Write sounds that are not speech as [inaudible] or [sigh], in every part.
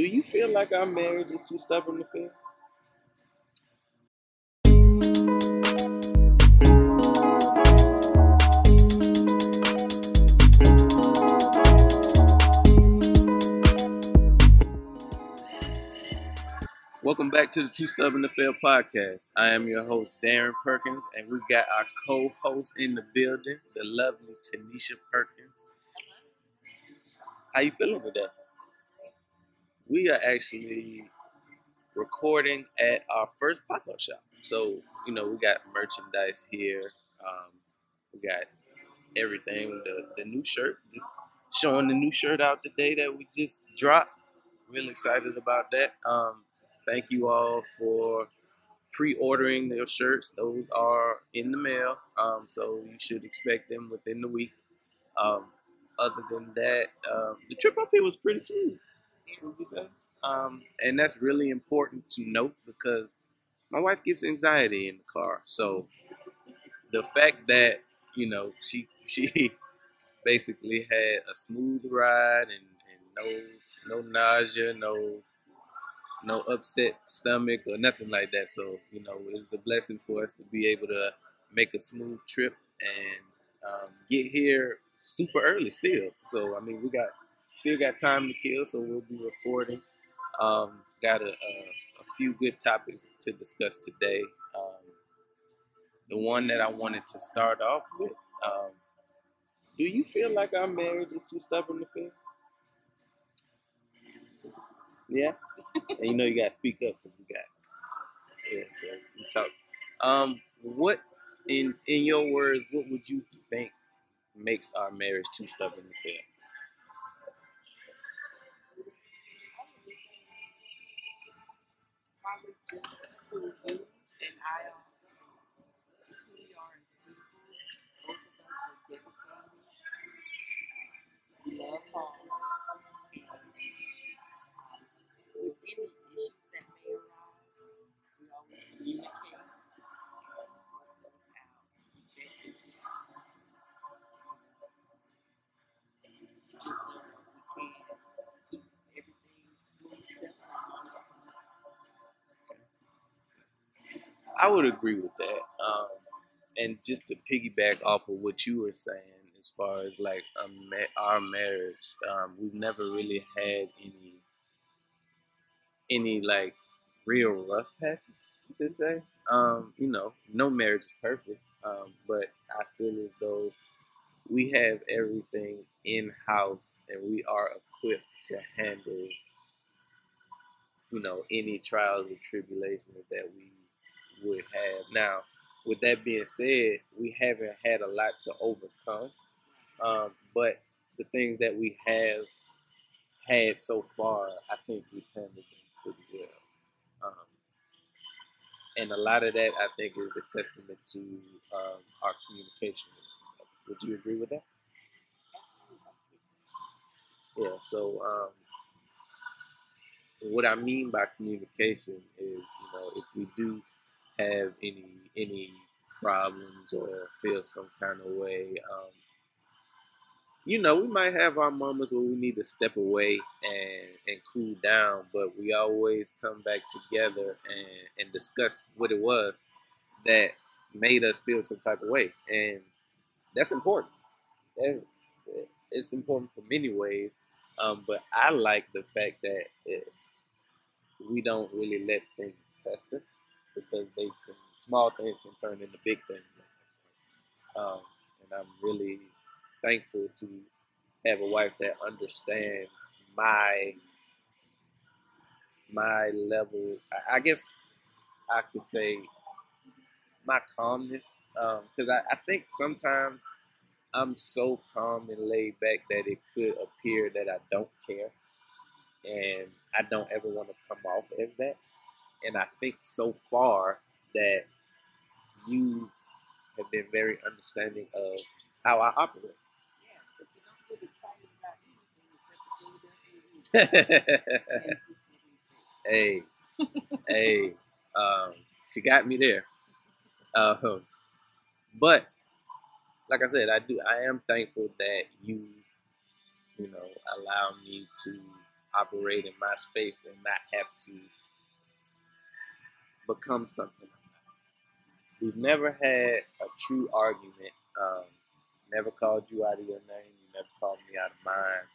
Do you feel like our marriage is too stubborn to fail? Welcome back to the Too Stubborn to Fail podcast. I am your host, Darren Perkins, and we've got our co host in the building, the lovely Teneasha Perkins. How you feeling today? We are actually recording at our first pop up shop. So, you know, we got merchandise here. Um, we got everything. The, the new shirt, just showing the new shirt out today that we just dropped. Real excited about that. Um, thank you all for pre-ordering their shirts. Those are in the mail, um, so you should expect them within the week. Um, other than that, um, the trip up here was pretty smooth. Um, and that's really important to note because my wife gets anxiety in the car. So the fact that you know she she [laughs] basically had a smooth ride and, and no no nausea, no no upset stomach or nothing like that. So you know it's a blessing for us to be able to make a smooth trip and um, get here super early still. So I mean we got still got time to kill, so we'll be recording. Um, got a, a, a, few good topics to discuss today. Um, the one that I wanted to start off with. Um, do you feel like our marriage is too stubborn to fail? Yeah, and you know you gotta speak up because we got yeah. So we talk. Um, what in in your words, what would you think makes our marriage too stubborn to fail? And I. It's who we are. Both of us. We love um, with any issues that may arise, we always communicate I would agree with that. Um, and just to piggyback off of what you were saying, as far as like ma- our marriage, um, we've never really had any any like real rough patches to say. Um, you know, no marriage is perfect, um, but I feel as though we have everything in house and we are equipped to handle, you know, any trials or tribulations that we would have. Now, with that being said, we haven't had a lot to overcome, um, but the things that we have had so far, I think we've handled them pretty well. Um, and a lot of that, I think, is a testament to um, our communication. Would you agree with that? Yeah. So, um, what I mean by communication is, you know, if we do have any any problems or feel some kind of way. Um, you know, we might have our moments where we need to step away and, and cool down, but we always come back together and, and discuss what it was that made us feel some type of way. And that's important. That's, it's important for many ways. Um, but I like the fact that it, we don't really let things fester because they can small things can turn into big things. Um, and I'm really thankful to have a wife that understands my my level. I, guess I could say my calmness, because um, I, I think sometimes I'm so calm and laid back that it could appear that I don't care, and I don't ever want to come off as that and I think so far that you have been very understanding of how I operate. Yeah, but you don't get excited about anything except [laughs] the hey, hey, um, she got me there. Um, but like I said, I do. I am thankful that you, you know, allow me to operate in my space and not have to become something. We've never had a true argument. Um, never called you out of your name. You never called me out of mine.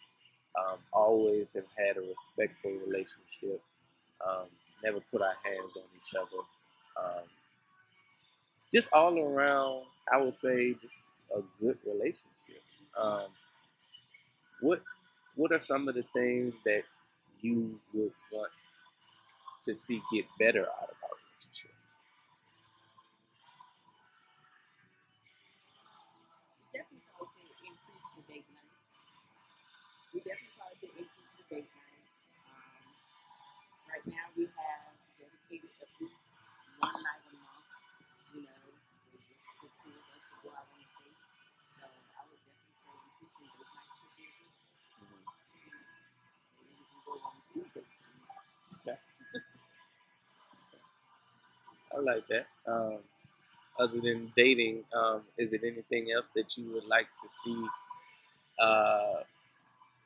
Um, always have had a respectful relationship. Um, never put our hands on each other. Um, just all around, I would say, just a good relationship. Um, what What are some of the things that you would want to see get better out of our relationship? definitely probably to increase the date nights. We definitely probably to increase the date nights. Um, right now we have dedicated at least one night a month, you know, just the two of us to go out on a date. So I would definitely say increasing date nights would be a good thing. And we can go on two dates a month. I like that. Um, other than dating, um, is it anything else that you would like to see? Uh,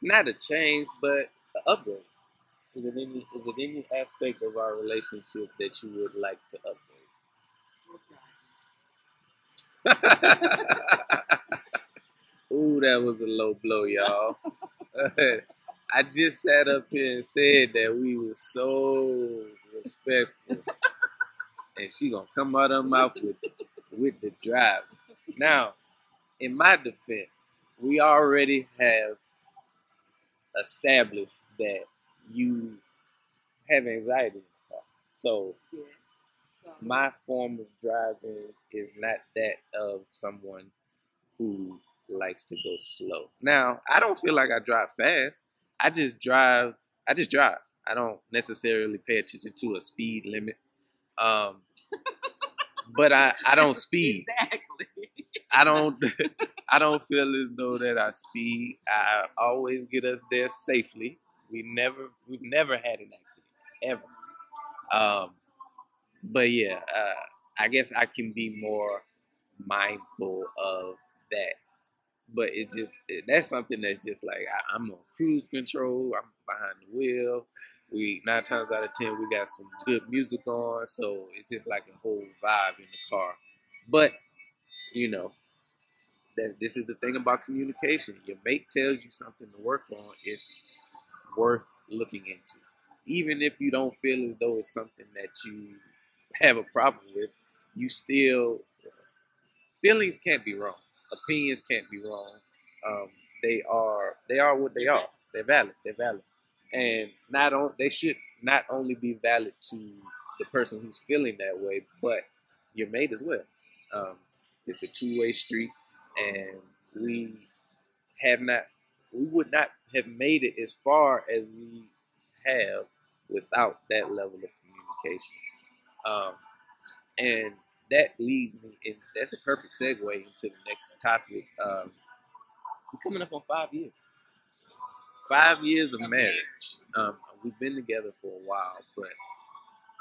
not a change, but an upgrade. Is it any? Is it any aspect of our relationship that you would like to upgrade? [laughs] Ooh, that was a low blow, y'all. [laughs] I just sat up here and said that we were so respectful, and she gonna come out of her mouth with with the drive. Now, in my defense, we already have established that you have anxiety in the car. So Yes. So my form of driving is not that of someone who likes to go slow. Now, I don't feel like I drive fast. I just drive. I just drive. I don't necessarily pay attention to a speed limit. Um, [laughs] but I, I don't speed. Exactly. I don't [laughs] I don't feel as though that I speed. I always get us there safely. We never we've never had an accident ever. Um, but yeah, uh, I guess I can be more mindful of that. But it just that's something that's just like I, I'm on cruise control. I'm behind the wheel. We nine times out of ten we got some good music on, so it's just like a whole vibe in the car. But you know, that this is the thing about communication. Your mate tells you something to work on, it's worth looking into. Even if you don't feel as though it's something that you have a problem with, you still feelings can't be wrong. Opinions can't be wrong. Um, they are they are what they are. They're valid. They're valid. And not on they should not only be valid to the person who's feeling that way, but your mate as well. Um, it's a two way street, and we have not, we would not have made it as far as we have without that level of communication. Um, and that leads me, and that's a perfect segue into the next topic. Um, we're coming up on five years. Five years of marriage. Um, we've been together for a while, but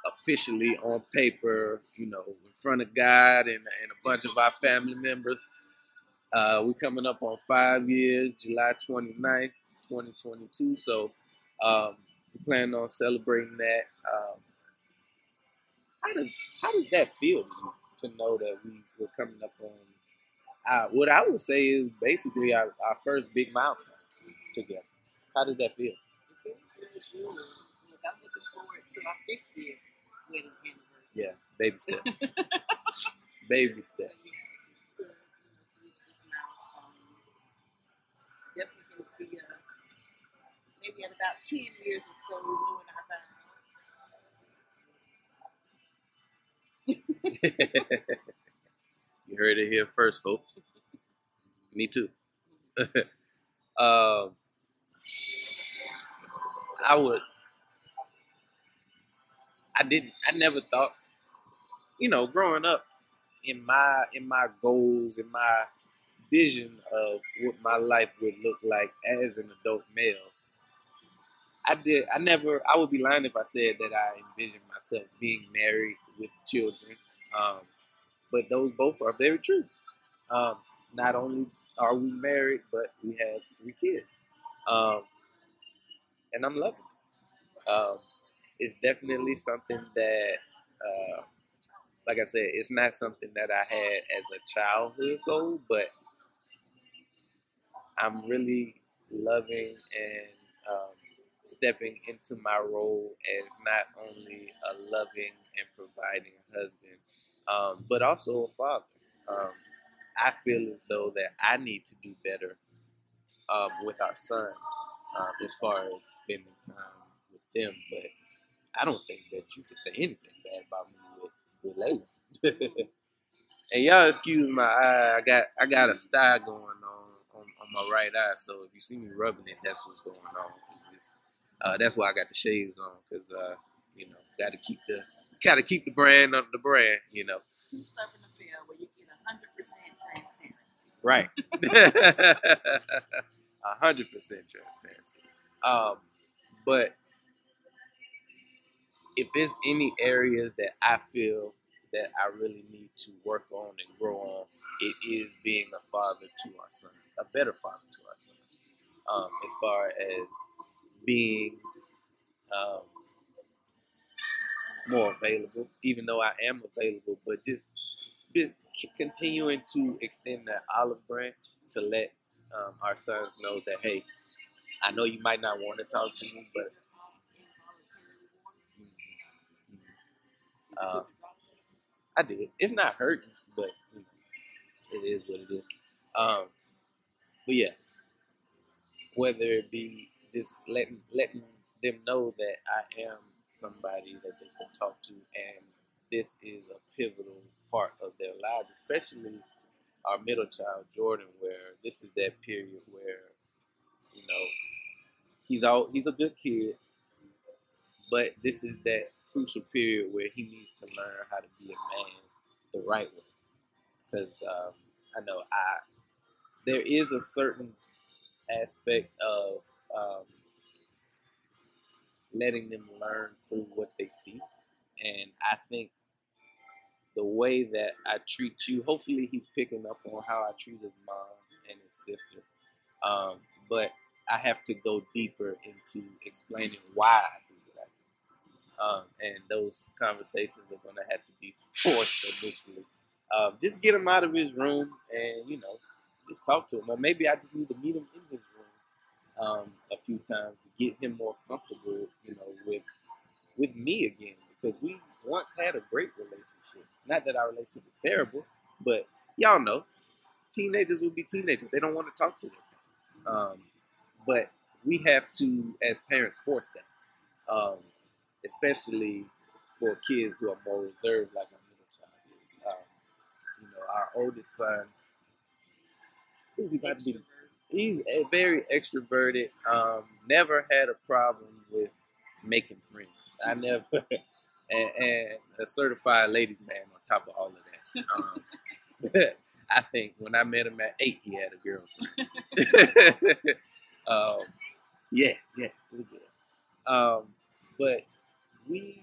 officially on paper, you know, in front of God and, and a bunch of our family members. Uh, we're coming up on five years, July 29th, 2022. So um, we plan on celebrating that. Um, how does how does that feel to to know that we we're coming up on uh, what I would say is basically our, our first big milestone together? How does that feel? It feels really good. Look, I'm looking forward to our 50th wedding anniversary. Yeah, baby steps. [laughs] baby But steps. yeah, it's good, you know, to reach this milestone. Definitely can see us maybe in about 10 years or so renewing our vows. [laughs] you heard it here first, folks. Me too. [laughs] um, I would. I didn't. I never thought. You know, growing up, in my in my goals, in my vision of what my life would look like as an adult male, I did. I never. I would be lying if I said that I envisioned myself being married with children. Um, but those both are very true. Um, not only are we married, but we have three kids. Um, and I'm loving it. Um, it's definitely something that, uh, like I said, it's not something that I had as a childhood goal, but I'm really loving and um, stepping into my role as not only a loving and providing husband, um, but also a father. Um, I feel as though that I need to do better um, with our sons um, as far as spending time with them. But I don't think that you can say anything bad about me with, with Layla. [laughs] and y'all excuse my eye. I got I got a sty going on, on on my right eye. So if you see me rubbing it, that's what's going on. Just, uh, that's why I got the shades on because uh, you know got to keep the got to keep the brand under the brand. You know. Too Stubborn to Fail where you get hundred percent transparency. Right. [laughs] [laughs] Hundred percent transparency. Um, but if there's any areas that I feel that I really need to work on and grow on, it is being a father to our sons, a better father to our sons. Um, as far as being um, more available, even though I am available, but just continuing to extend that olive branch to let um, our sons know that hey, I know you might not want to talk to me, but water? uh, I did. It's not hurting, but it is what it is. Um, but yeah, whether it be just letting letting them know that I am somebody that they can talk to, and this is a pivotal part of their lives, especially our middle child Jordan, where this is that period where you know he's all he's a good kid, but this is that crucial period where he needs to learn how to be a man the right way. Because um, I know I there is a certain aspect of um, letting them learn through what they see, and I think the way that I treat you, hopefully he's picking up on how I treat his mom and his sister. Um, but I have to go deeper into explaining why I do what I do. Um, and those conversations are going to have to be [laughs] forced initially. Um, just get him out of his room and, you know, just talk to him. Or maybe I just need to meet him in his room um, a few times to get him more comfortable, you know, with with me again. Because we once had a great relationship. Not that our relationship is terrible, but y'all know, teenagers will be teenagers. They don't want to talk to their parents. Um, but we have to, as parents, force that, um, especially for kids who are more reserved, like my middle child is. Um, you know, our oldest son, is about to be he's a very extroverted. Um, never had a problem with making friends. I never, and, and a certified ladies man on top of all of that. Um, [laughs] I think when I met him at eight, he had a girlfriend. [laughs] um, yeah, yeah. Um, but we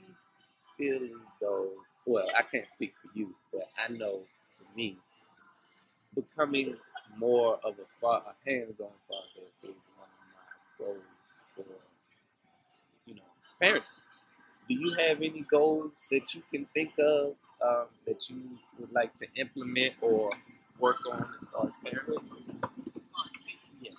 feel as though, well, I can't speak for you, but I know for me, becoming more of a, a hands-on father is one of my goals for, you know, parenting. Do you have any goals that you can think of um, that you would like to implement or work on as far as parenting? As far as parents. Yes.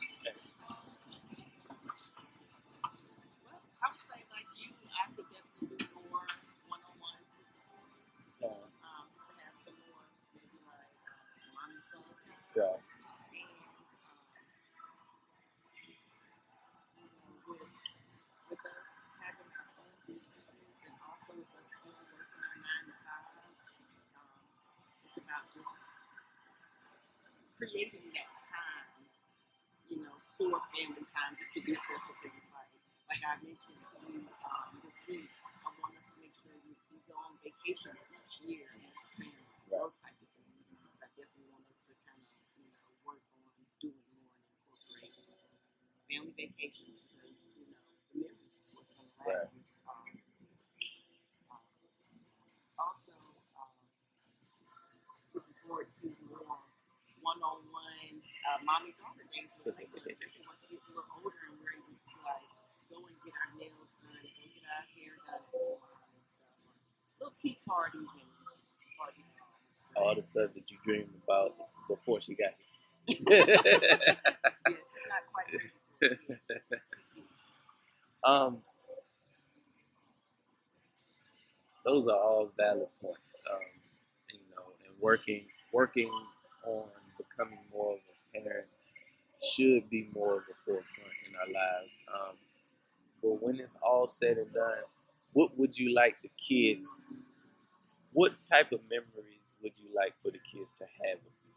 Creating that time, you know, for family time, just to do special things like like I mentioned to you um, this week. I want us to make sure we, we go on vacation each year as a family, Right. those type of things. I definitely want us to kind of, you know, work on doing more and incorporating family vacations because, you know, the memories is what's going to last you. Um, um, also, um, looking forward to more one-on-one uh, mommy-daughter days with Layla, especially once she gets a little older and we're able to like go and get our nails done, go get our hair done at the salon and stuff. Little tea parties and party dolls. All the stuff that you dreamed about before she got here. [laughs] yeah, she's not quite ready for it yet. She's getting um, those are all valid points. Um, you know, and working working on becoming more of a parent should be more of a forefront in our lives. Um, but when it's all said and done, what would you like the kids? What type of memories would you like for the kids to have with you?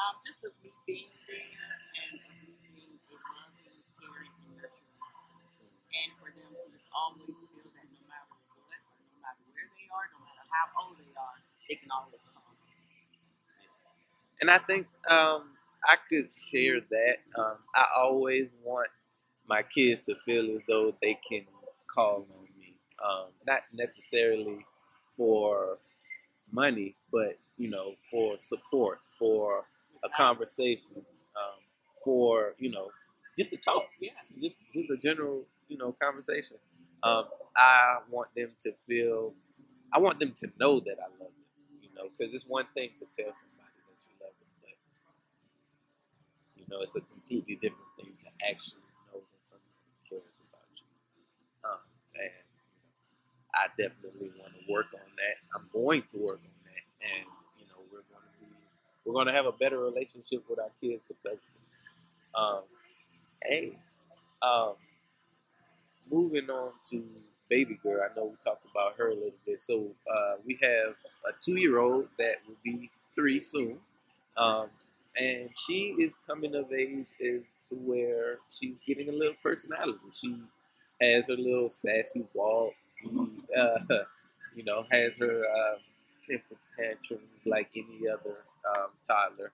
Um, just of me being there and me being a loving, caring, and nurturing. And for them to just always feel that no matter what, no matter where they are, no matter how old they are, they can always call me. And I think um, I could share that. Um, I always want my kids to feel as though they can call on me, um, not necessarily for money, but you know, for support, for a conversation, um, for you know, just to talk, Yeah. just just a general you know conversation. Um, I want them to feel, I want them to know that I love them, you know, because it's one thing to tell somebody that you love them, but you know, it's a completely different thing to actually know that somebody cares about you. Um, and I definitely want to work on that. I'm going to work on that, and you know, we're going to be, we're going to have a better relationship with our kids because, um, hey, um, moving on to baby girl. I know we talked about her a little bit. So uh, we have a two-year-old that will be three soon, um, and she is coming of age is to where she's getting a little personality. She has her little sassy walk. She, [laughs] uh, [laughs] you know, has her um, temper tantrums like any other um, toddler,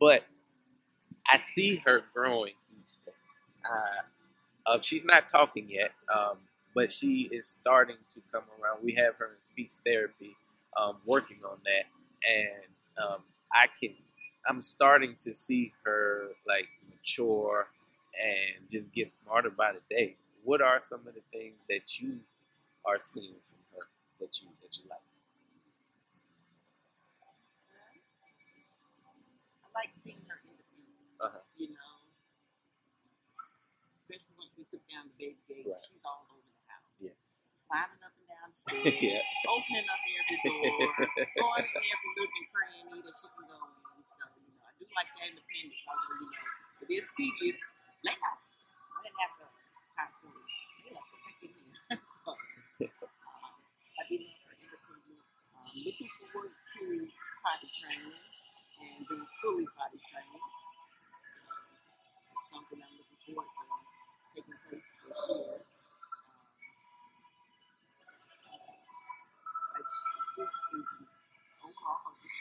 but I see her growing each day. Uh, uh, she's not talking yet, um, but she is starting to come around. We have her in speech therapy, um, working on that, and um, I can. I'm starting to see her like mature and just get smarter by the day. What are some of the things that you are seeing from her that you that you like? I like seeing her independence. Uh-huh. You know, especially once we took down the baby gate, Right. she's all over the house, Yes. climbing up and down the [laughs] stairs, Yeah. opening up every door, going in every nook and cranny that she can go in. So you know, I do like that independence. Although you know, it is tedious. Layla, I didn't have to constantly. Layla, get back in here. [laughs] so um, I do love her independence. Um, looking forward to potty training and being fully potty trained. So it's something I'm looking forward to taking place this year. Um, she just is an overall just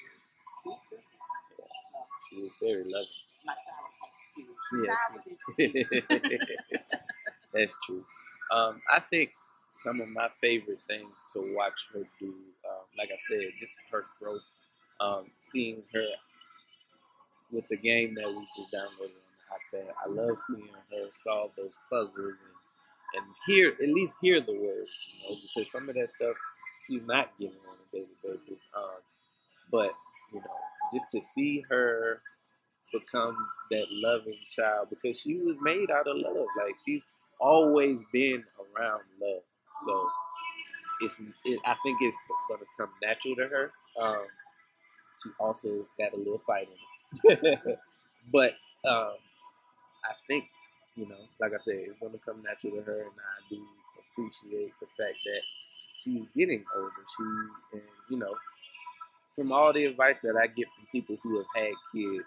sweet girl. She was very loving. my sour patch. Yes. sour than sweet. That's true. Um, I think some of my favorite things to watch her do, um, like I said, just her growth. Um, seeing her with the game that we just downloaded on the iPad. I love seeing her solve those puzzles and and hear at least hear the words, you know, because some of that stuff she's not getting on a daily basis. Um, but you know, just to see her become that loving child because she was made out of love. Like she's always been around love. So it's it, I think it's going to come natural to her. Um, she also got a little fight in it, [laughs] but um, I think you know, like I said, it's going to come natural to her, and I do appreciate the fact that she's getting older. She and you know, from all the advice that I get from people who have had kids,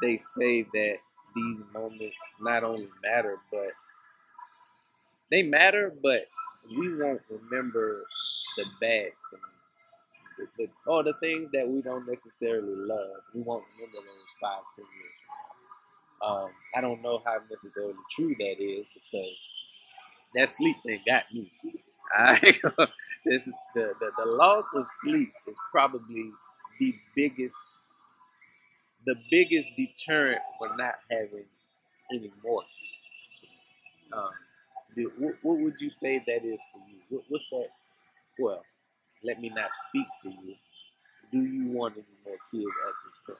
they say that these moments not only matter, but they matter, but we won't remember the bad things. The, the, or the things that we don't necessarily love. We won't remember those five, ten years from now. Um, I don't know how necessarily true that is because that sleep thing got me. I, [laughs] this, the, the, the loss of sleep is probably the biggest the biggest deterrent for not having any more kids. Um, do, what, what would you say that is for you? What, what's that? Well, let me not speak for you. Do you want any more kids at this point?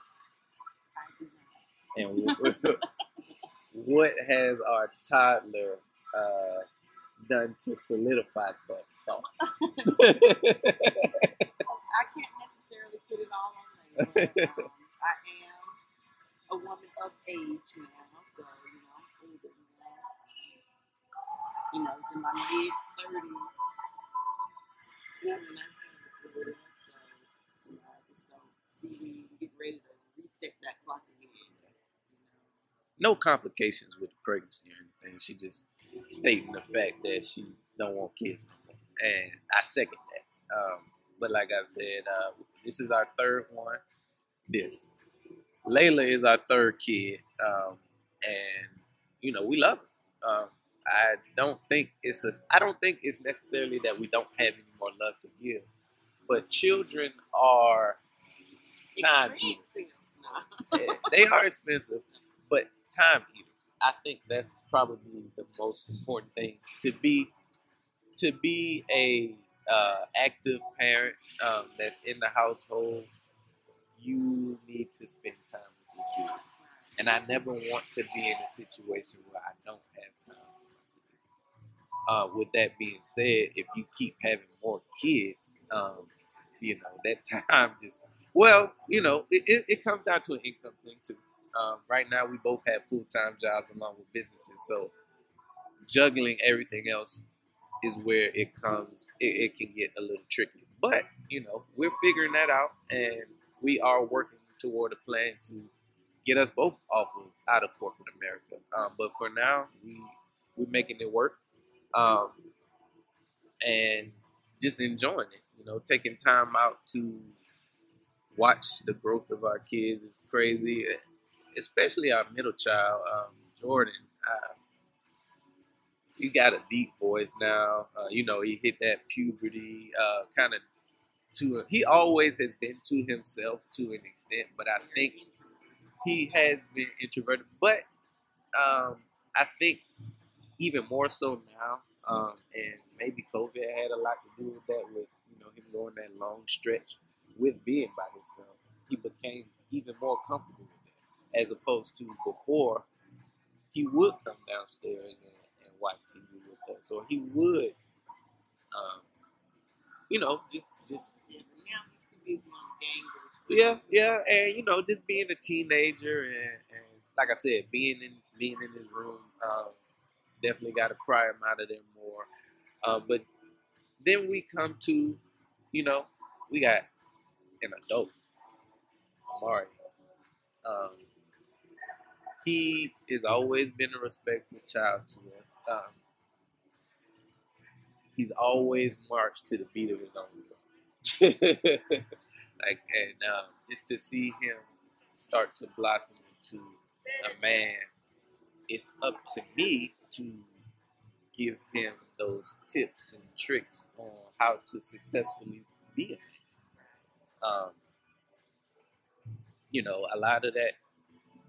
I do not. And what, [laughs] what has our toddler uh, done to solidify that thought? [laughs] [laughs] I can't necessarily put it all on Layla. Um, I am a woman of age now, so you know, older now. You know, it's in my mid thirties when I had it, so you know, I just don't see me get ready to reset that clock again. You know, no complications with the pregnancy or anything. She just stating the fact that she don't want kids no more, and I second that. Um, but like I said, uh, this is our third one. This Layla is our third kid, um, and you know we love her. Um, I don't think it's a, I don't think it's necessarily that we don't have any more love to give, but children are time eaters. They are expensive, but time eaters. I think that's probably the most important thing to be to be a uh, active parent um, that's in the household. You need to spend time with your kids, and I never want to be in a situation where I don't have time. Uh, with that being said, if you keep having more kids, um, you know that [laughs] time just well, you know, it, it, it comes down to an income thing too. Um, right now, we both have full time jobs along with businesses, so juggling everything else is where it comes. It, it can get a little tricky, but you know, we're figuring that out, and we are working toward a plan to get us both off of out of corporate America. Um, but for now, we we're making it work, um, and just enjoying it. You know, taking time out to watch the growth of our kids is crazy, especially our middle child, um, Jordan. Uh, he got a deep voice now. Uh, you know, he hit that puberty uh, kind of to. He always has been to himself to an extent, but I think he has been introverted. But um, I think even more so now, um, and maybe COVID had a lot to do with that. With you know him going that long stretch with being by himself, he became even more comfortable as opposed to before. He would come downstairs and, and watch TV with us, or he would, um, you know, just just Yeah, but now he's too busy on yeah, yeah, and you know, just being a teenager and, and like I said, being in being in his room, um, definitely got to pry him out of there more. Um, but then we come to, you know, we got an adult, Amari. Um, he has always been a respectful child to us. Um, he's always marched to the beat of his own drum. [laughs] like and um, just to see him start to blossom into a man, it's up to me to give him those tips and tricks on how to successfully be a man. Um, you know, a lot of that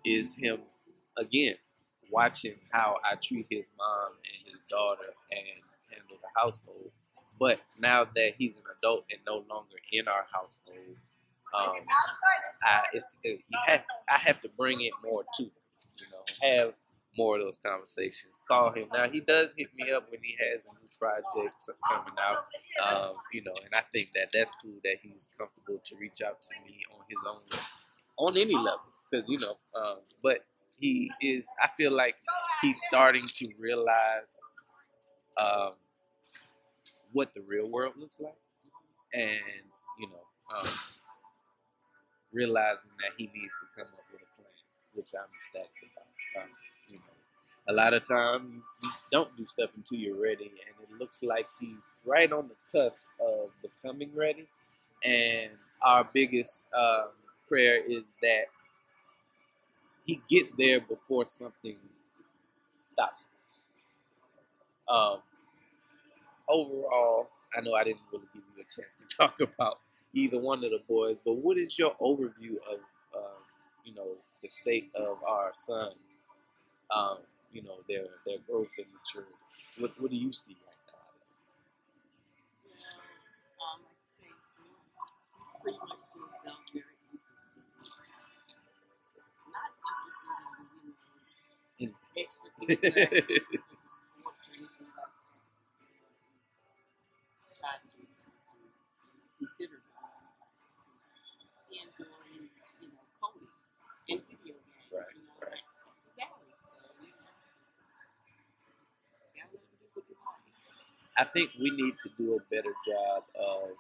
is him again watching how I treat his mom and his daughter and handle the household. But now that he's an adult and no longer in our household, um, I it, have, I have to bring it more to him. You know, have more of those conversations. Call him now. He does hit me up when he has a new project coming out. Um, you know, and I think that that's cool that he's comfortable to reach out to me on his own, on any level, because you know. Um, but he is. I feel like he's starting to realize um, what the real world looks like, and you know, um, realizing that he needs to come up with a plan, which I'm ecstatic about. Um, you know, a lot of time you don't do stuff until you're ready, and it looks like he's right on the cusp of becoming ready. And our biggest um, prayer is that he gets there before something stops him. Um, overall, I know I didn't really give you a chance to [laughs] talk about either one of the boys, but what is your overview of, um, you know, the state of our sons? Um, you know their their growth and maturity. What what do you see right now? Um, pretty I think we need to do a better job of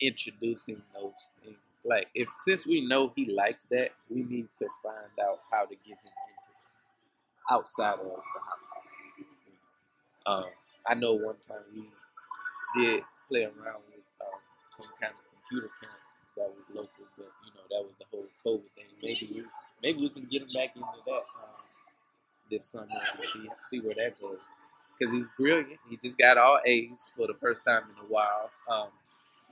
introducing those things. Like if since we know he likes that, we need to find out how to get him into outside of the house. Um, I know one time we did play around with uh, some kind of computer camp that was local, but you know that was the whole COVID thing. Maybe we, maybe we can get him back into that um, this summer and see see where that goes. Because he's brilliant. He just got all A's for the first time in a while. Um,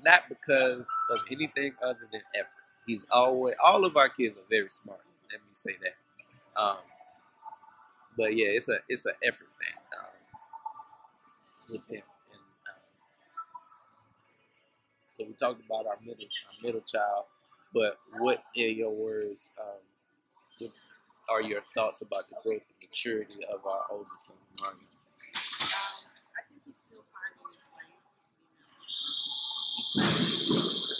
not because of anything other than effort. He's always all of our kids are very smart. Let me say that. Um, but yeah, it's a it's an effort thing um, with him. And um, so we talked about our middle our middle child, but what are your words? Um, are your thoughts about the growth and maturity of our oldest son, Mario? I think he's still finding his way. You he's 19, so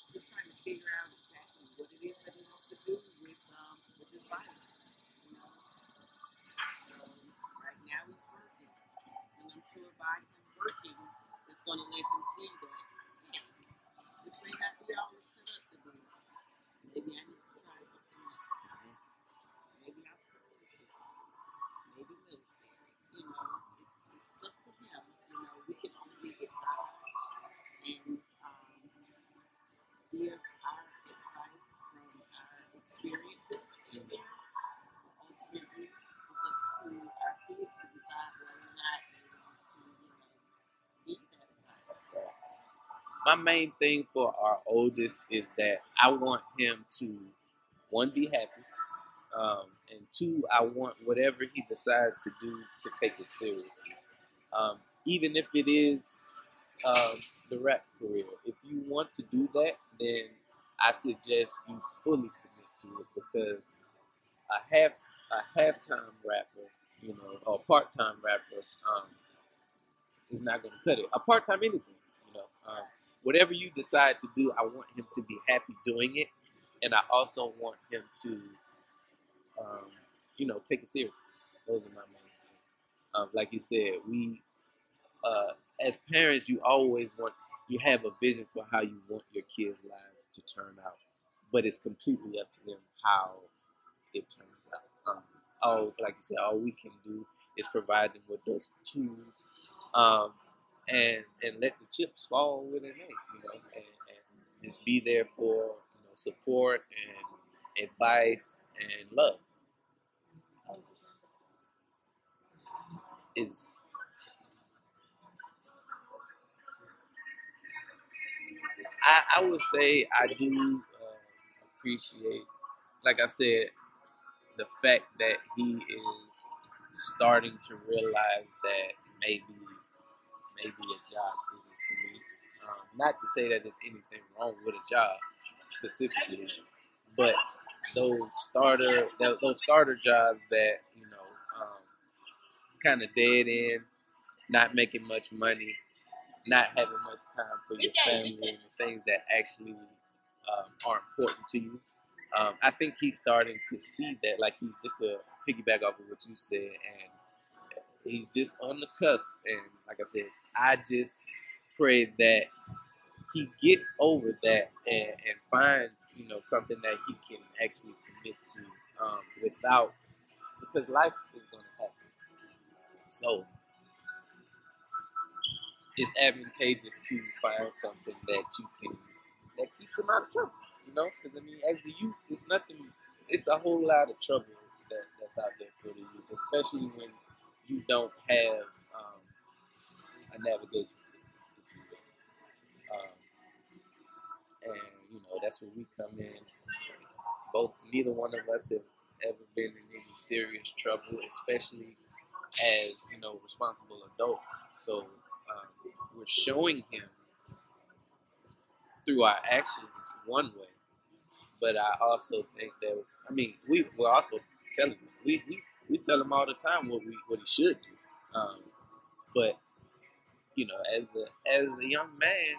he's just trying to figure out exactly what it is that he wants to do with um, with his life. You know, so right now he's working, and I'm by him working, it's going to let him see that hey, this may not be all it's up. Maybe I my main thing for our oldest is that I want him to one be happy, um, and two I want whatever he decides to do to take it seriously, um, even if it is um, the rap career. If you want to do that, then I suggest you fully commit to it because a half a halftime rapper, you know, or part time rapper, um, is not going to cut it. A part time anything, you know. Whatever you decide to do, I want him to be happy doing it, and I also want him to, um, you know, take it seriously. Those are my main things. Um, like you said, we, uh, as parents, you always want you have a vision for how you want your kids' lives to turn out, but it's completely up to them how it turns out. Um, like you said, all we can do is provide them with those tools. Um, and and let the chips fall where they may, you know, and, and just be there for you know support and advice and love. Is I, I would say I do uh, appreciate, like I said, the fact that he is starting to realize that maybe maybe a job isn't for me. Um, not to say that there's anything wrong with a job specifically, but those starter tho- those starter jobs that you know um, kind of dead end, not making much money, not having much time for your family and the things that actually um, are important to you. Um, I think he's starting to see that, like he just to piggyback off of what you said, and he's just on the cusp. And like I said, I just pray that he gets over that and, and finds you know something that he can actually commit to um, without because life is going to happen. So it's advantageous to find something that you can that keeps him out of trouble. You know, because I mean, as the youth, it's nothing. It's a whole lot of trouble that, that's out there for the youth, especially when you don't have um, a navigation system, if you will. Um, and you know that's where we come in. Both, neither one of us have ever been in any serious trouble, especially as you know responsible adults. So um, we're showing him through our actions one way, but I also think that I mean we we're also telling him we we, we tell him all the time what we what he should do, um, but you know as a as a young man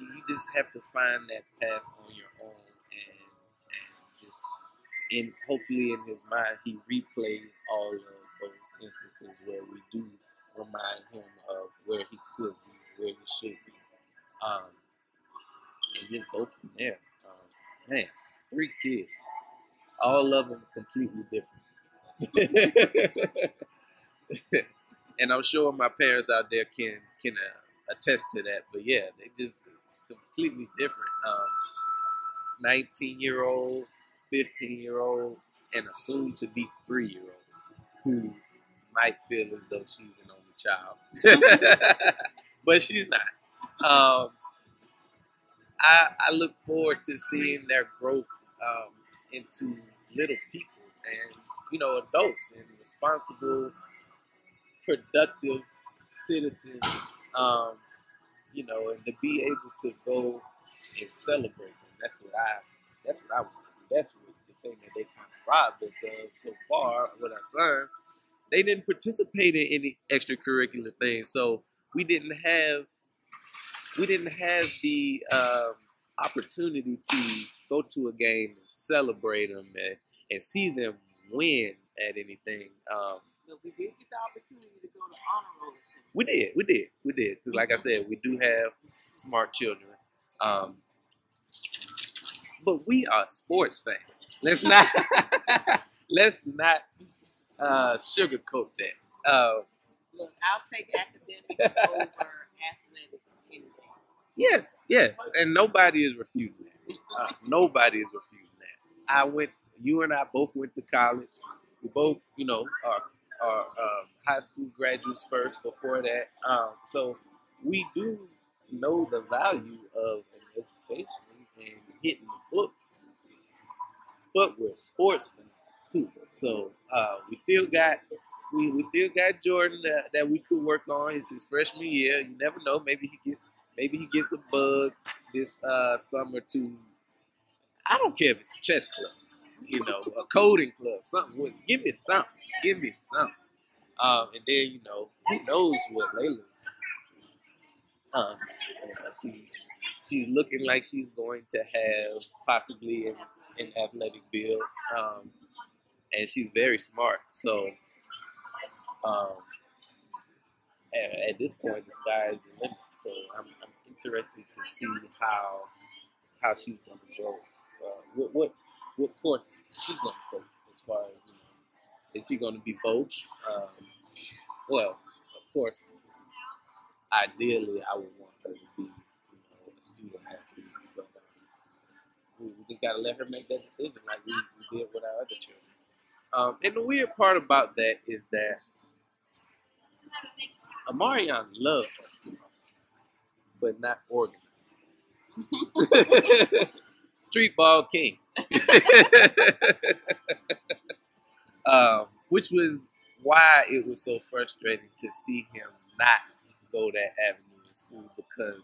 you just have to find that path on your own and and just in hopefully in his mind he replays all of those instances where we do remind him of where he could be, where he should be, um, and just go from there. Um, man, three kids, all of them completely different. And I'm sure my parents out there can can uh, attest to that. But yeah, they just completely different. Um, 19 year old, 15 year old, and a soon to be three year old who might feel as though she's an only child, [laughs] but she's not. Um, I, I look forward to seeing their growth um, into little people and you know adults and responsible, productive citizens. Um, you know, and to be able to go and celebrate them. That's what I. That's what I want to do. That's what the thing that they kind of robbed us of so far with our sons. They didn't participate in any extracurricular things, so we didn't have we didn't have the um, opportunity to go to a game and celebrate them and, and see them win at anything. Um, But we did get the opportunity to go to honor roll we did, we did, we did. Because, like I said, we do have smart children. Um, but we are sports fans. Let's not [laughs] let's not uh, sugarcoat that. Uh, Look, I'll take academics [laughs] over athletics any day. yes, yes, and nobody is refuting that. Uh, nobody is refuting that. I went. You and I both went to college. We both, you know, are are um, high school graduates first. Before that, um, so we do know the value of an education and hitting the books. But we're sports fans too, so uh, we still got we, we still got Jordan that, that we could work on. It's his freshman year. You never know. Maybe he get maybe he gets a bug this uh, summer to. I don't care if it's the chess club, you know, a coding club, something. Give me something. Give me something. Um, and then you know, who knows what Layla. Um, know, she's looking like she's going to have possibly an, an athletic build, um, and she's very smart. So um, at, at this point, the sky is the limit. So I'm, I'm interested to see how how she's going to go. What what what course she's going to take as far as you know, is she going to be both? Um, well, of course, ideally, I would want her to be you know, a student athlete, but uh, we, we just got to let her make that decision, like we, we did with our other children. Um, and the weird part about that is that Amarion loves, but not organized. [laughs] Street ball king. [laughs] [laughs] um, which was why it was so frustrating to see him not go that avenue in school because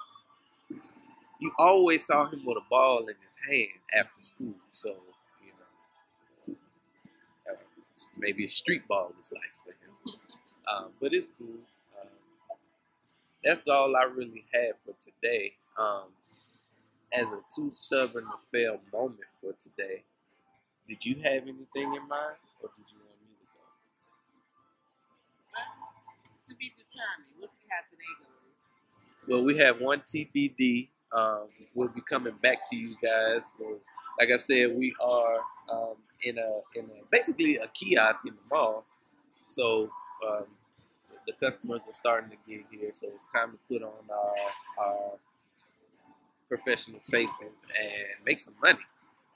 you always saw him with a ball in his hand after school. So, you know, uh, maybe street ball is life for him. Um, but it's cool. Um, that's all I really had for today. Um, as a too stubborn to fail moment for today, did you have anything in mind, or did you want me to go? To be determined. We'll see how today goes. Well, we have one TBD. Um, we'll be coming back to you guys. Well, like I said, we are um, in a in a basically a kiosk in the mall. So um, the customers are starting to get here. So it's time to put on our, our professional faces and make some money.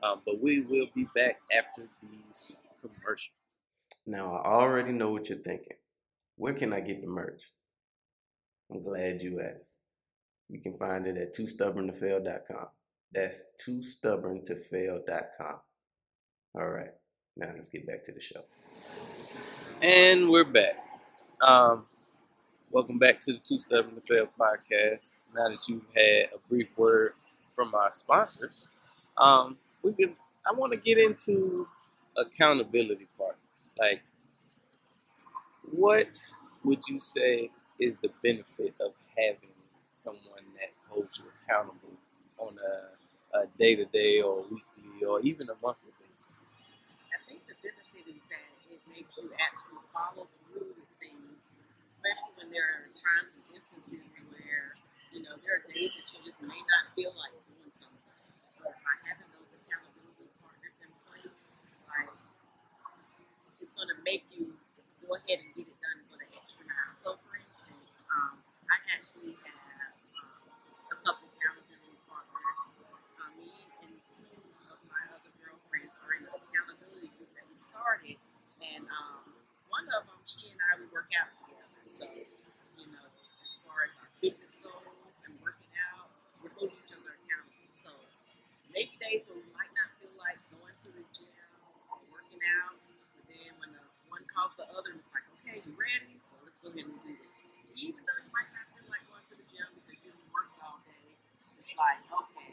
Um, but we will be back after these commercials. Now, I already know what you're thinking. Where can I get the merch? I'm glad you asked. You can find it at toostubborntofail.com. That's toostubborntofail.com. All right, Now let's get back to the show. And we're back. Um, welcome back to the Too Stubborn to Fail podcast. Now that you've had a brief word from our sponsors, um, we can. I want to get into accountability partners. Like, what would you say is the benefit of having someone that holds you accountable on a, a day-to-day or weekly or even a monthly basis? I think the benefit is that it makes you actually follow through especially when there are times and instances where, you know, there are days that you just may not feel like doing something. But by having those accountability partners in place, like, it's going to make you go ahead and get it done and go the extra mile. So, for instance, um, I actually have um, a couple accountability partners. Uh, me and two of my other girlfriends are in the accountability group that we started, and um, one of them, she and I, we work out together. So, you know, as far as our fitness goals and working out, we're holding each other accountable. So, maybe days where we might not feel like going to the gym or working out, but then when the one calls the other, and it's like, okay, you ready? Well, let's go ahead and do this. Even though you might not feel like going to the gym because you didn't work all day, it's like, okay,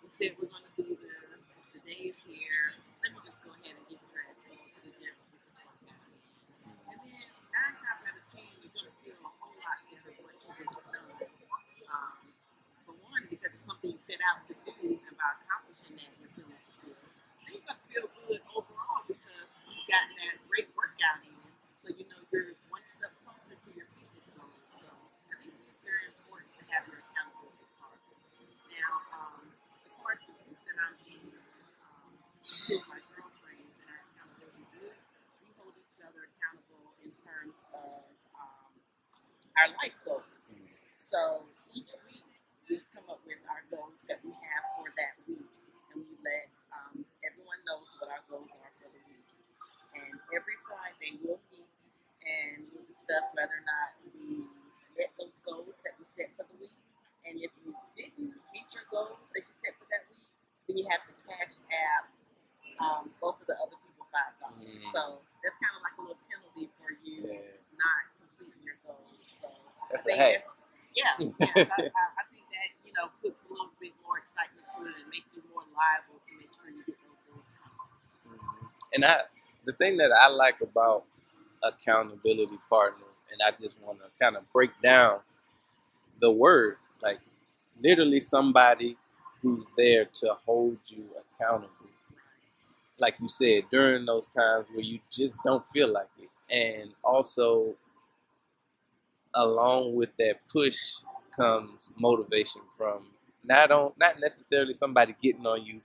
we said we're going to do this. The day is here. Let me just go ahead and get dressed and go to the gym and get this workout in. And then nine times out of ten, you're going to feel a whole lot better once you get it done. Um, for one, because it's something you set out to do, and by accomplishing that, you're feeling fulfilled. Then you're going to feel good overall because you've gotten that great workout in. So you know you're one step closer to your fitness goals. So I think it is very important to have your accountability partners. Now, um, as far as the group that I'm in, um, two my girlfriends in our accountability group, we hold each other accountable in terms of um, our life goals. So each week we come up with our goals that we have for that week, and we let um, everyone knows what our goals are for the week. And every Friday we'll meet and we'll discuss whether or not we met those goals that we set for the week. And if you didn't meet your goals that you set for that week, then you have to cash app um, both of the other people five dollars. Mm. So that's kind of like a little penalty for you Yeah. not completing your goals. So That's a I think that's yeah, [laughs] yes, I, I, I think that you know puts a little bit more excitement to it and make you more liable to make sure you get those goals accomplished. Mhm. And I, the thing that I like about accountability partners, and I just want to kind of break down the word, like literally somebody who's there to hold you accountable. Like you said, during those times where you just don't feel like it, and also along with that push comes motivation from not on not necessarily somebody getting on you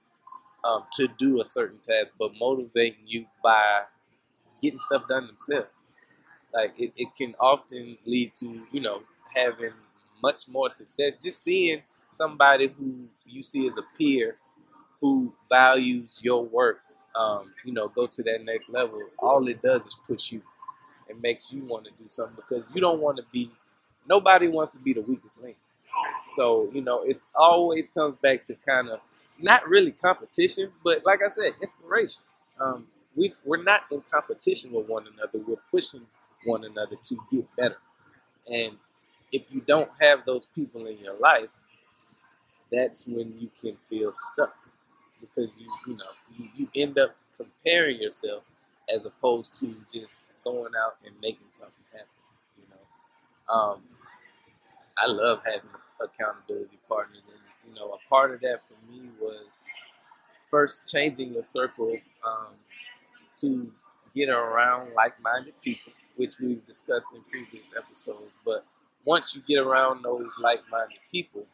um, to do a certain task, but motivating you by getting stuff done themselves. Like it, it can often lead to, you know, having much more success. Just seeing somebody who you see as a peer who values your work, um, you know, go to that next level, all it does is push you. It makes you want to do something because you don't want to be, nobody wants to be the weakest link. So, you know, it's always comes back to kind of not really competition, but like I said, inspiration. Um, we, we're not in competition with one another. We're pushing one another to get better. And if you don't have those people in your life, that's when you can feel stuck because you you know you, you end up comparing yourself as opposed to just going out and making something happen. You know, um, I love having accountability partners, and you know, a part of that for me was first changing the circle um, to get around like-minded people, which we've discussed in previous episodes. But once you get around those like-minded people,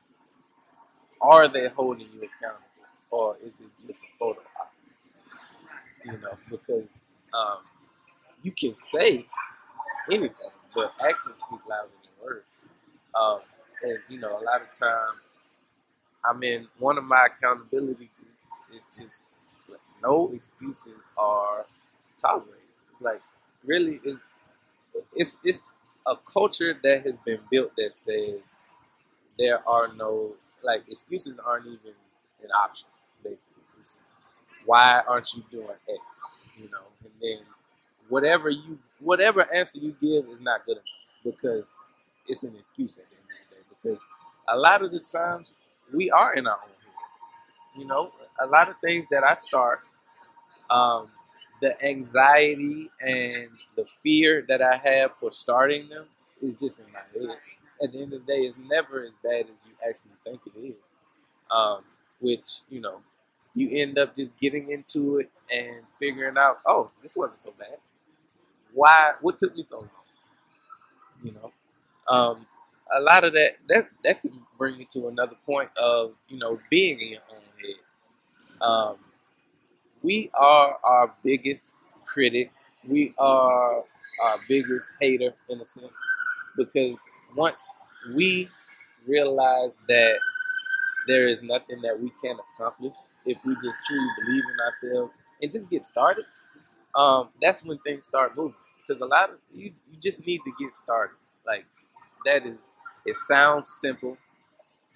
are they holding you accountable, or is it just a photo op? You know, because um, you can say anything, but actions speak louder than words. Um, and you know, a lot of times, I'm in one of my accountability groups. It's just like, no excuses are tolerated. Like, really, is it's it's a culture that has been built that says there are no like excuses aren't even an option. Basically, it's, why aren't you doing X? you know, and then whatever you whatever answer you give is not good enough because it's an excuse at the end of the day. Because a lot of the times we are in our own head. You know, a lot of things that I start, um, the anxiety and the fear that I have for starting them is just in my head. At the end of the day, it's never as bad as you actually think it is. Um, which you know, you end up just getting into it and figuring out, oh, this wasn't so bad. Why? What took me so long? You know, um, a lot of that that that could bring you to another point of you know being in your own head. Um, we are our biggest critic. We are our biggest hater in a sense because once we realize that there is nothing that we can accomplish if we just truly believe in ourselves and just get started, um, that's when things start moving. Because a lot of you, you just need to get started. Like that is, it sounds simple.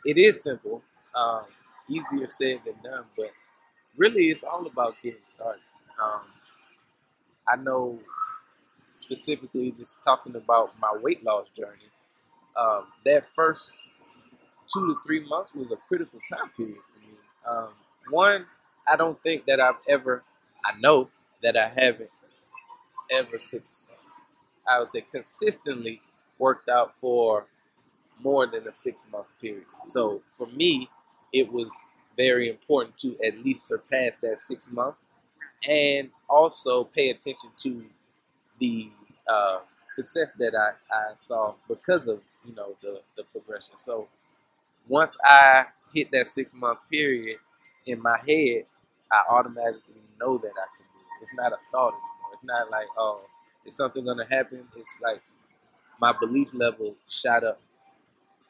It is simple, um, easier said than done, but really it's all about getting started. Um, I know specifically just talking about my weight loss journey. Um, that first two to three months was a critical time period for me. Um, one, I don't think that I've ever, I know that I haven't ever, since I would say, consistently worked out for more than a six month period. So for me, it was very important to at least surpass that six month and also pay attention to the uh, success that I, I saw because of you know the, the progression. So once I hit that six month period in my head, I automatically know that I can do it. It's not a thought anymore. It's not like, oh, is something gonna happen? It's like my belief level shot up.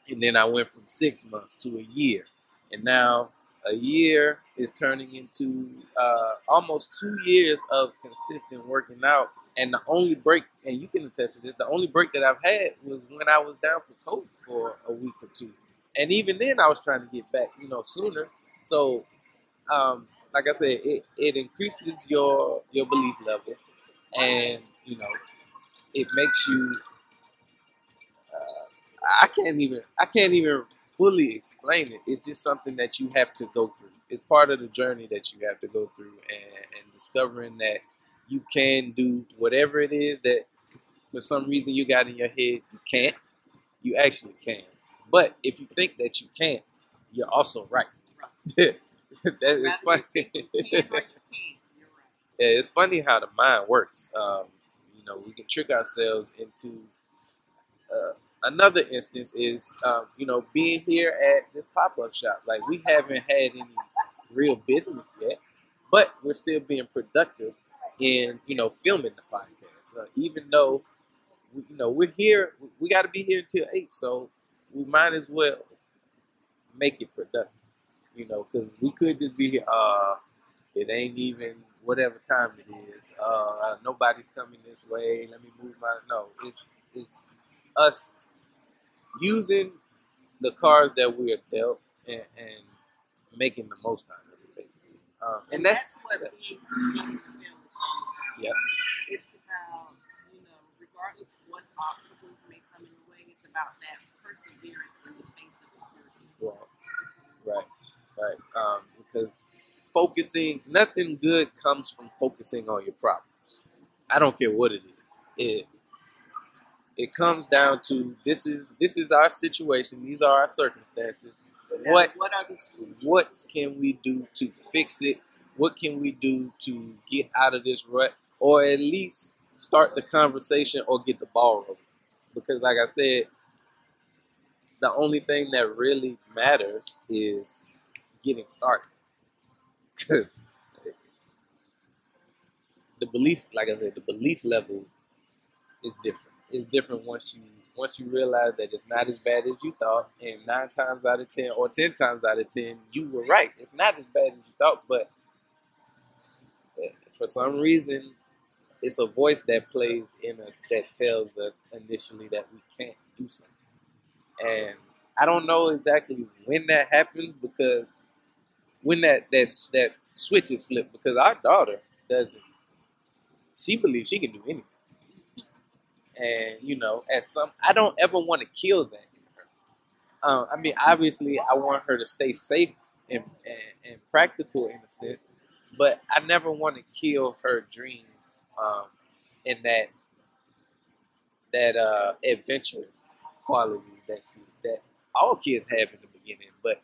And then I went from six months to a year. And now a year is turning into uh, almost two years of consistent working out. And the only break, and you can attest to this, the only break that I've had was when I was down for COVID for a week or two and even then I was trying to get back, you know, sooner. So, um, like I said, it, it increases your your belief level, and you know, it makes you. I can't even I can't even fully explain it. It's just something that you have to go through. It's part of the journey that you have to go through, and, and discovering that you can do whatever it is that for some reason you got in your head you can't. You actually can but if you think that you can't, you're also right. [laughs] that is funny. yeah, it's funny how the mind works. Um, you know, we can trick ourselves into. Uh, another instance is, um, you know, being here at this pop up shop. Like we haven't had any real business yet, but we're still being productive in, you know, filming the podcast. Uh, even though, we, you know, we're here, we got to be here until eight. So we might as well make it productive, you know, because we could just be here. Uh, it ain't even whatever time it is. Uh, nobody's coming this way. Let me move my. No, it's it's us using the cards that we are dealt and, and making the most out of it, basically. Um, and, and that's, that's, what being sustainable is all about. Yep. It's about you know, regardless of what obstacles may come in the way, it's about that perseverance in the face of adversity. Right, right, right. Um, because focusing, nothing good comes from focusing on your problems. I don't care what it is. It it comes down to this is this is our situation. These are our circumstances. What what are the solutions? What can we do to fix it? What can we do to get out of this rut, or at least start the conversation or get the ball rolling? Because, like I said, the only thing that really matters is getting started. [laughs] Because the belief, like I said, the belief level is different. It's different once you once you realize that it's not as bad as you thought, and nine times out of ten, or ten times out of ten, you were right. It's not as bad as you thought, but eh, for some reason, it's a voice that plays in us that tells us initially that we can't do something. And I don't know exactly when that happens because when that that that switch is flipped because our daughter doesn't she believes she can do anything. And you know, at some, I don't ever want to kill that. Um, I mean, obviously, I want her to stay safe and, and, and practical in a sense, but I never want to kill her dream um, in that that uh, adventurous quality that she that all kids have in the beginning, but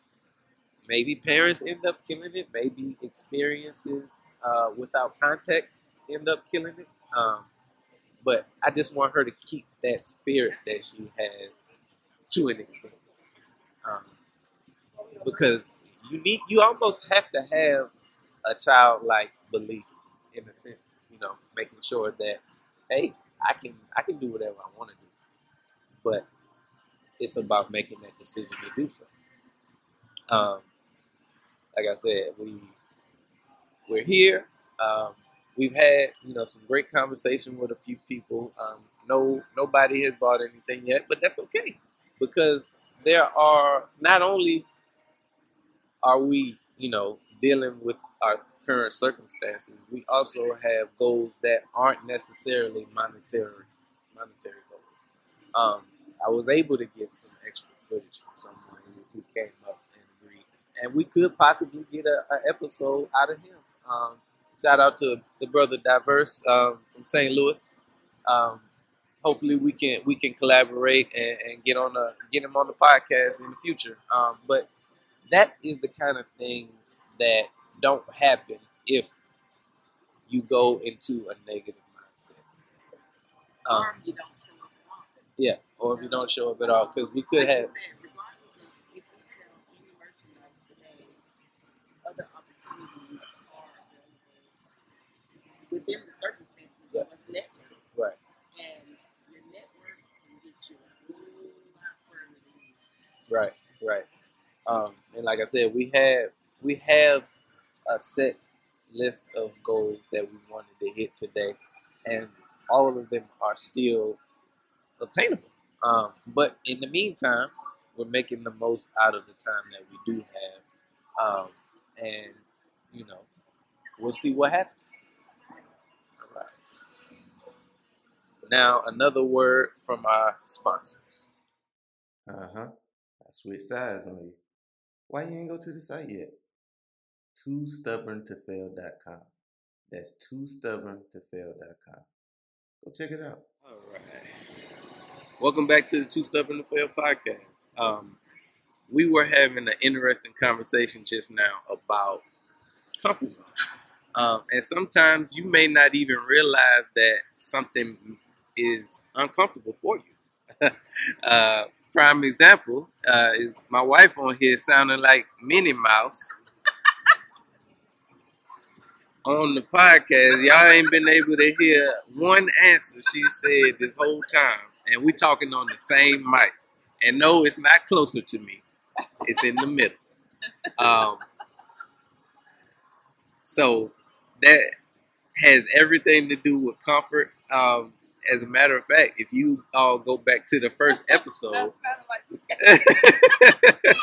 maybe parents end up killing it. Maybe experiences uh, without context end up killing it. Um, but I just want her to keep that spirit that she has to an extent, um, because you need you almost have to have a childlike belief in a sense. You know, making sure that hey, I can I can do whatever I want to do, but it's about making that decision to do so. Um, like I said, we we're here. Um, we've had you know some great conversation with a few people. Um, no, nobody has bought anything yet, but that's okay because there are not only are we you know dealing with our current circumstances, we also have goals that aren't necessarily monetary monetary goals. Um, I was able to get some extra footage from someone who came up and agreed, and we could possibly get a, a episode out of him. Um, shout out to the brother Diverse um, from St. Louis. Um, hopefully, we can we can collaborate and, and get on the get him on the podcast in the future. Um, but that is the kind of things that don't happen if you go into a negative mindset. Um, or if you don't show up at all. yeah, or if you don't show up at all, because we could Like have said, regardless of if we sell any merchandise today, other opportunities are available within the circumstances of us networking. right. And your network can get you a lot further than you. Right, right. Um, and like I said, we have we have a set list of goals that we wanted to hit today, and all of them are still obtainable. Um, but in the meantime, we're making the most out of the time that we do have, um, and you know, we'll see what happens. All right. Now, another word from our sponsors. Uh huh. I switched sides on you. Why you ain't go to the site yet? Too stubborn to fail.com. That's too stubborn to fail.com. Go check it out. All right. Welcome back to the Too Stubborn to Fail podcast. Um, we were having an interesting conversation just now about comfort zone. Um, and sometimes you may not even realize that something is uncomfortable for you. [laughs] uh, prime example uh, is my wife on here sounding like Minnie Mouse [laughs] on the podcast. Y'all ain't been able to hear one answer she said this whole time, and we talking on the same mic. And no, it's not closer to me; it's in the middle. Um, so that has everything to do with comfort. Um, as a matter of fact, if you all go back to the first episode, [laughs] That sounded like [laughs]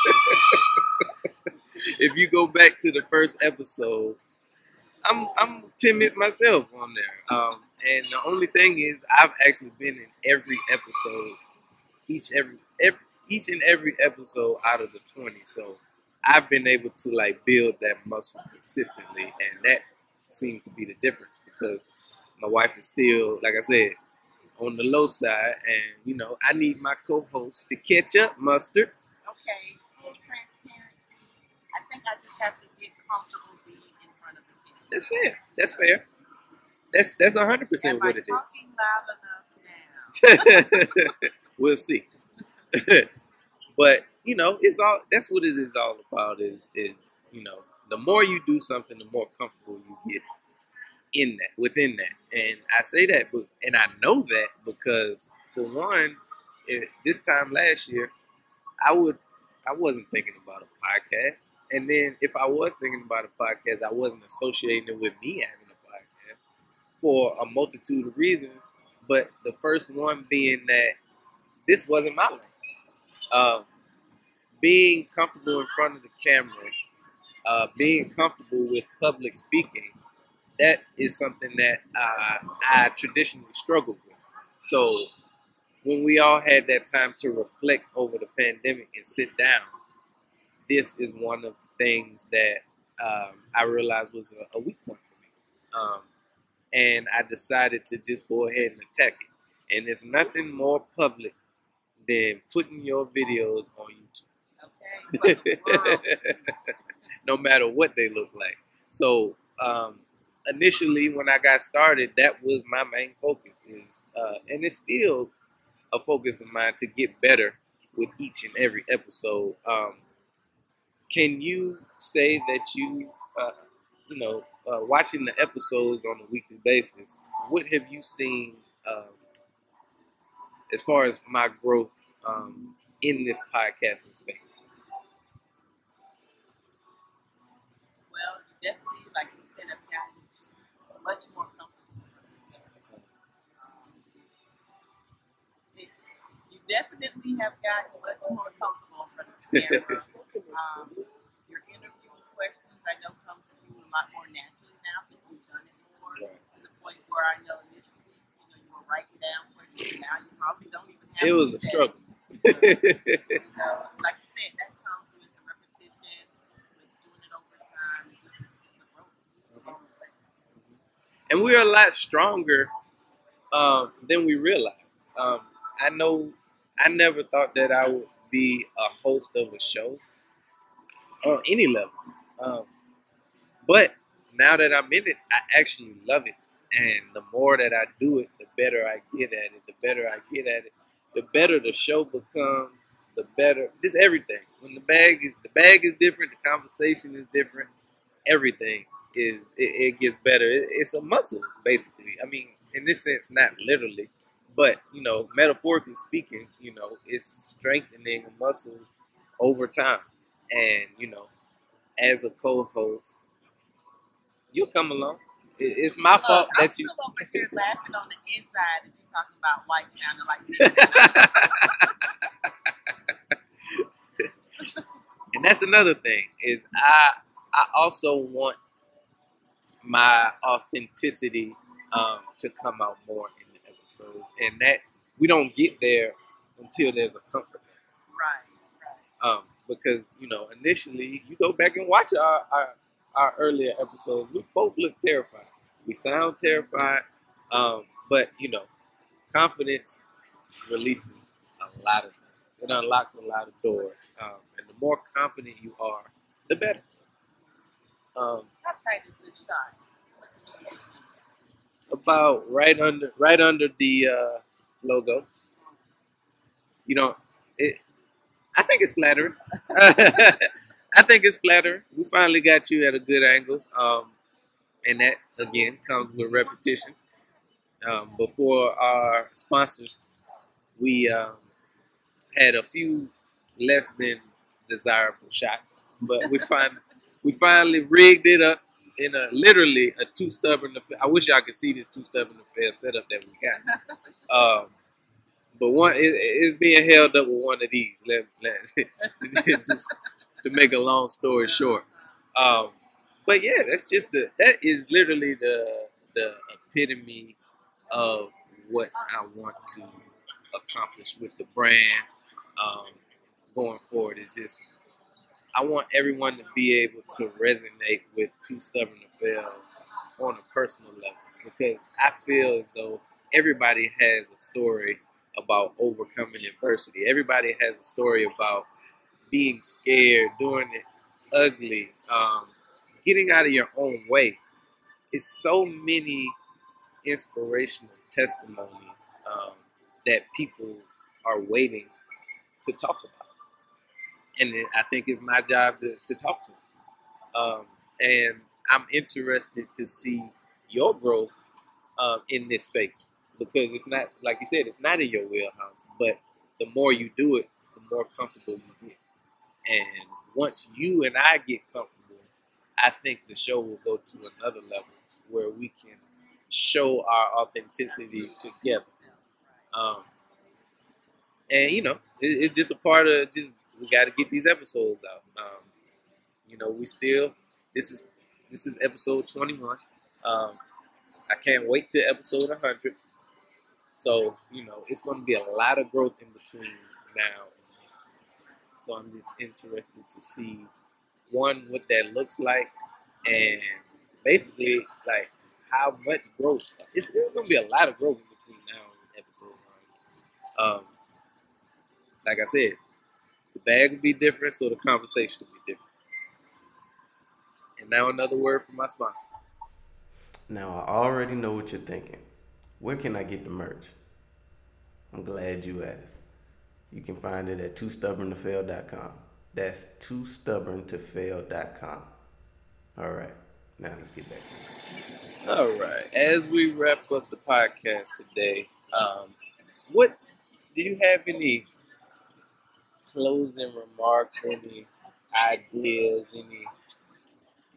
if you go back to the first episode, I'm I'm timid myself on there. Um, and the only thing is, I've actually been in every episode, each every, every each and every episode out of the twenty. So I've been able to like build that muscle consistently, and that seems to be the difference because my wife is still, like I said, on the low side, and you know I need my co-host to catch up, mustard. okay, full transparency. I think I just have to get comfortable being in front of the camera. That's fair. That's fair. That's that's hundred percent Am I what it talking is. loud enough now? [laughs] we'll see. [laughs] but you know, it's all that's what it is all about. Is is you know, the more you do something, the more comfortable you get in that, within that. And I say that, but and I know that because for one, it, this time last year, I would I wasn't thinking about a podcast, and then if I was thinking about a podcast, I wasn't associating it with me having a podcast for a multitude of reasons. But the first one being that this wasn't my life. Um, being comfortable in front of the camera, uh, being comfortable with public speaking, that is something that uh, I traditionally struggled with. So when we all had that time to reflect over the pandemic and sit down, this is one of the things that um, I realized was a, a, weak point for me. Um, and I decided to just go ahead and attack it. And there's nothing more public than putting your videos on YouTube. Okay. [laughs] no matter what they look like. So um, initially, when I got started, that was my main focus. Is uh, and it's still a focus of mine to get better with each and every episode. Um, can you say that you, uh, you know, uh, watching the episodes on a weekly basis? What have you seen um, as far as my growth um, in this podcasting space? Well, definitely, like you said, I've gotten much more comfortable. Um, you definitely have gotten much more comfortable in front of the camera. um, your interview questions, I know, come to you a lot more naturally now since you've done it more. To the point where I know initially, you know, you were writing down questions. Now you probably don't even have. It was a struggle. you know, like you said, that comes with the repetition, with doing it over time, just, just the growth. And we're a lot stronger um, than we realize. Um, I know I never thought that I would be a host of a show on any level. Um, but now that I'm in it, I actually love it. And the more that I do it, the better I get at it. The better I get at it, the better the show becomes. The better, just everything. When the bag is the bag is different, the conversation is different. Everything is it, it gets better. It, it's a muscle, basically. I mean, in this sense, not literally, but you know, metaphorically speaking, you know, it's strengthening a muscle over time. And you know, as a co-host, you'll come along. It- It's my Look, fault I'm that you. still over here laughing on the inside that you're talking about white sounding like this. [laughs] and that's another thing is I I also want my authenticity um, to come out more in the episodes, and that we don't get there until there's a comfort. right, right. Um, because you know initially you go back and watch our, our our earlier episodes, we both look terrified. We sound terrified, um, but you know, confidence releases a lot of things. It unlocks a lot of doors, um, and the more confident you are, the better. Um, How tight is this shot? What's it gonna be? About right under right under the uh, logo. You know, it. I think it's flattering. [laughs] I think it's flattering. We finally got you at a good angle, um, and that again comes with repetition. Um, before our sponsors, we um, had a few less than desirable shots, but we find we finally rigged it up in a literally a two stubborn affair. I wish y'all could see this two stubborn affair setup that we got. [laughs] Um, but one it, it's being held up with one of these. Let, let [laughs] just to make a long story short. Um, but yeah, that's just the that is literally the the epitome of what I want to accomplish with the brand um, going forward. Is just I want everyone to be able to resonate with Too Stubborn to Fail on a personal level because I feel as though everybody has a story about overcoming adversity. Everybody has a story about being scared, doing it ugly, um, getting out of your own way. It's so many inspirational testimonies um, that people are waiting to talk about. And I think it's my job to, to talk to them. Um, and I'm interested to see your growth um, in this space because it's not, like you said, it's not in your wheelhouse. But the more you do it, the more comfortable you get. And once you and I get comfortable, I think the show will go to another level where we can show our authenticity together. Um, and you know, it, it's just a part of just we got to get these episodes out. Um, you know, we still this is this is episode twenty one. Um, I can't wait to episode 100. So, you know, it's going to be a lot of growth in between now. So I'm just interested to see one what that looks like and basically like how much growth. It's, it's going to be a lot of growth in between now and episode 100. Um, like I said, the bag will be different, so the conversation will be different. And now another word from my sponsors. Now, I already know what you're thinking. Where can I get the merch? I'm glad you asked. You can find it at toostubborntofail.com. That's toostubborntofail.com. All right, now let's get back to it. All right. As we wrap up the podcast today, um, what do you have any closing remarks, any ideas, any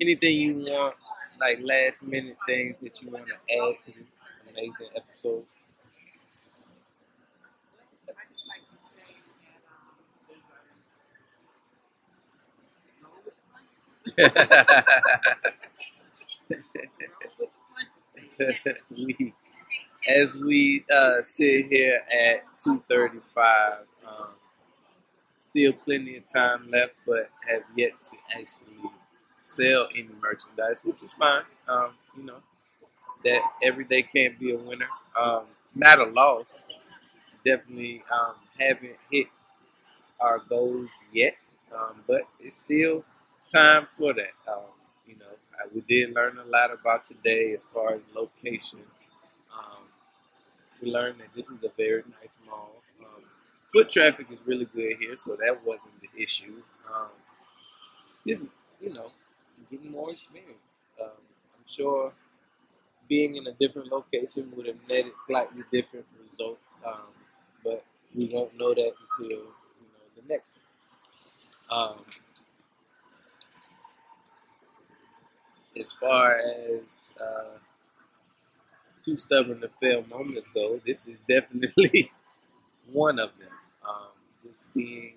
anything you want, like last minute things that you want to add to this amazing episode? [laughs] We, as we uh, sit here at 2:35, um, still plenty of time left, but have yet to actually sell any merchandise, which is fine. Um, you know, that every day can't be a winner. Um, not a loss. Definitely um, haven't hit our goals yet, um, but it's still time for that. Um, you know, uh, we did learn a lot about today as far as location. Um, we learned that this is a very nice mall. Foot traffic is really good here, so that wasn't the issue. Um, just you know, getting more experience. Um, I'm sure being in a different location would have netted slightly different results, um, but we won't know that until you know the next. Um, as far as uh, too stubborn to fail moments go, this is definitely [laughs] one of them. Just being,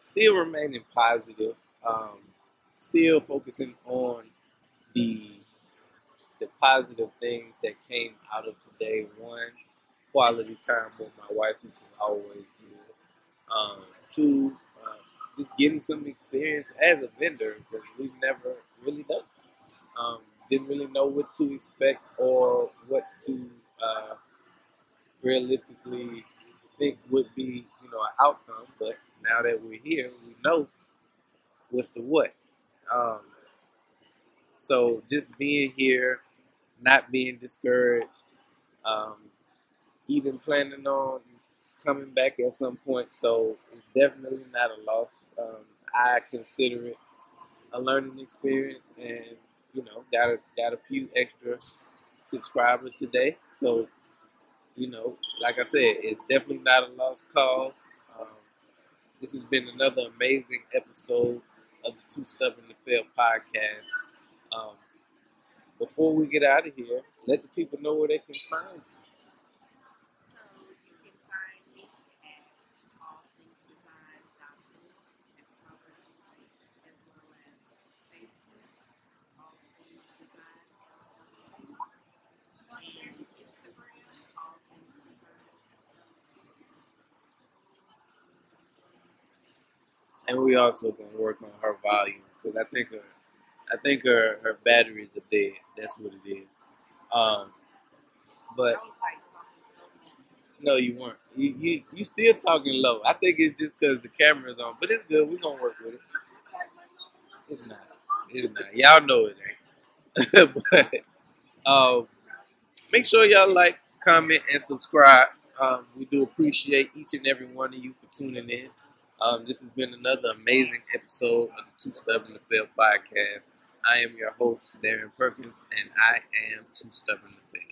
still remaining positive, um, still focusing on the the positive things that came out of today. One, quality time with my wife, which is always good. Um, two, uh, just getting some experience as a vendor because we've never really done. Um, didn't really know what to expect or what to uh, realistically think would be, outcome. But now that we're here, we know what's the what. Um, so just being here, not being discouraged, um, even planning on coming back at some point. So it's definitely not a loss. Um, I consider it a learning experience, and you know, got a, got a few extra subscribers today. So you know, like I said, it's definitely not a lost cause. This has been another amazing episode of the Too Stubborn to Fail podcast. Um, before we get out of here, let the people know where they can find you. So you can find me at allthingsdesign.org. That's my website, as well as Facebook, All Things Design, and Instagram, All Things Design. And we also gonna work on her volume because I think her, I think her her batteries are dead. That's what it is. Um, but no, you weren't. You you you still talking low. I think it's just because the camera's on, but it's good. We're gonna work with it. It's not. It's not. Y'all know it ain't. [laughs] but um, make sure y'all like, comment, and subscribe. Um, we do appreciate each and every one of you for tuning in. Um, this has been another amazing episode of the Too Stubborn to Fail podcast. I am your host, Darren Perkins, and I am Too Stubborn to Fail.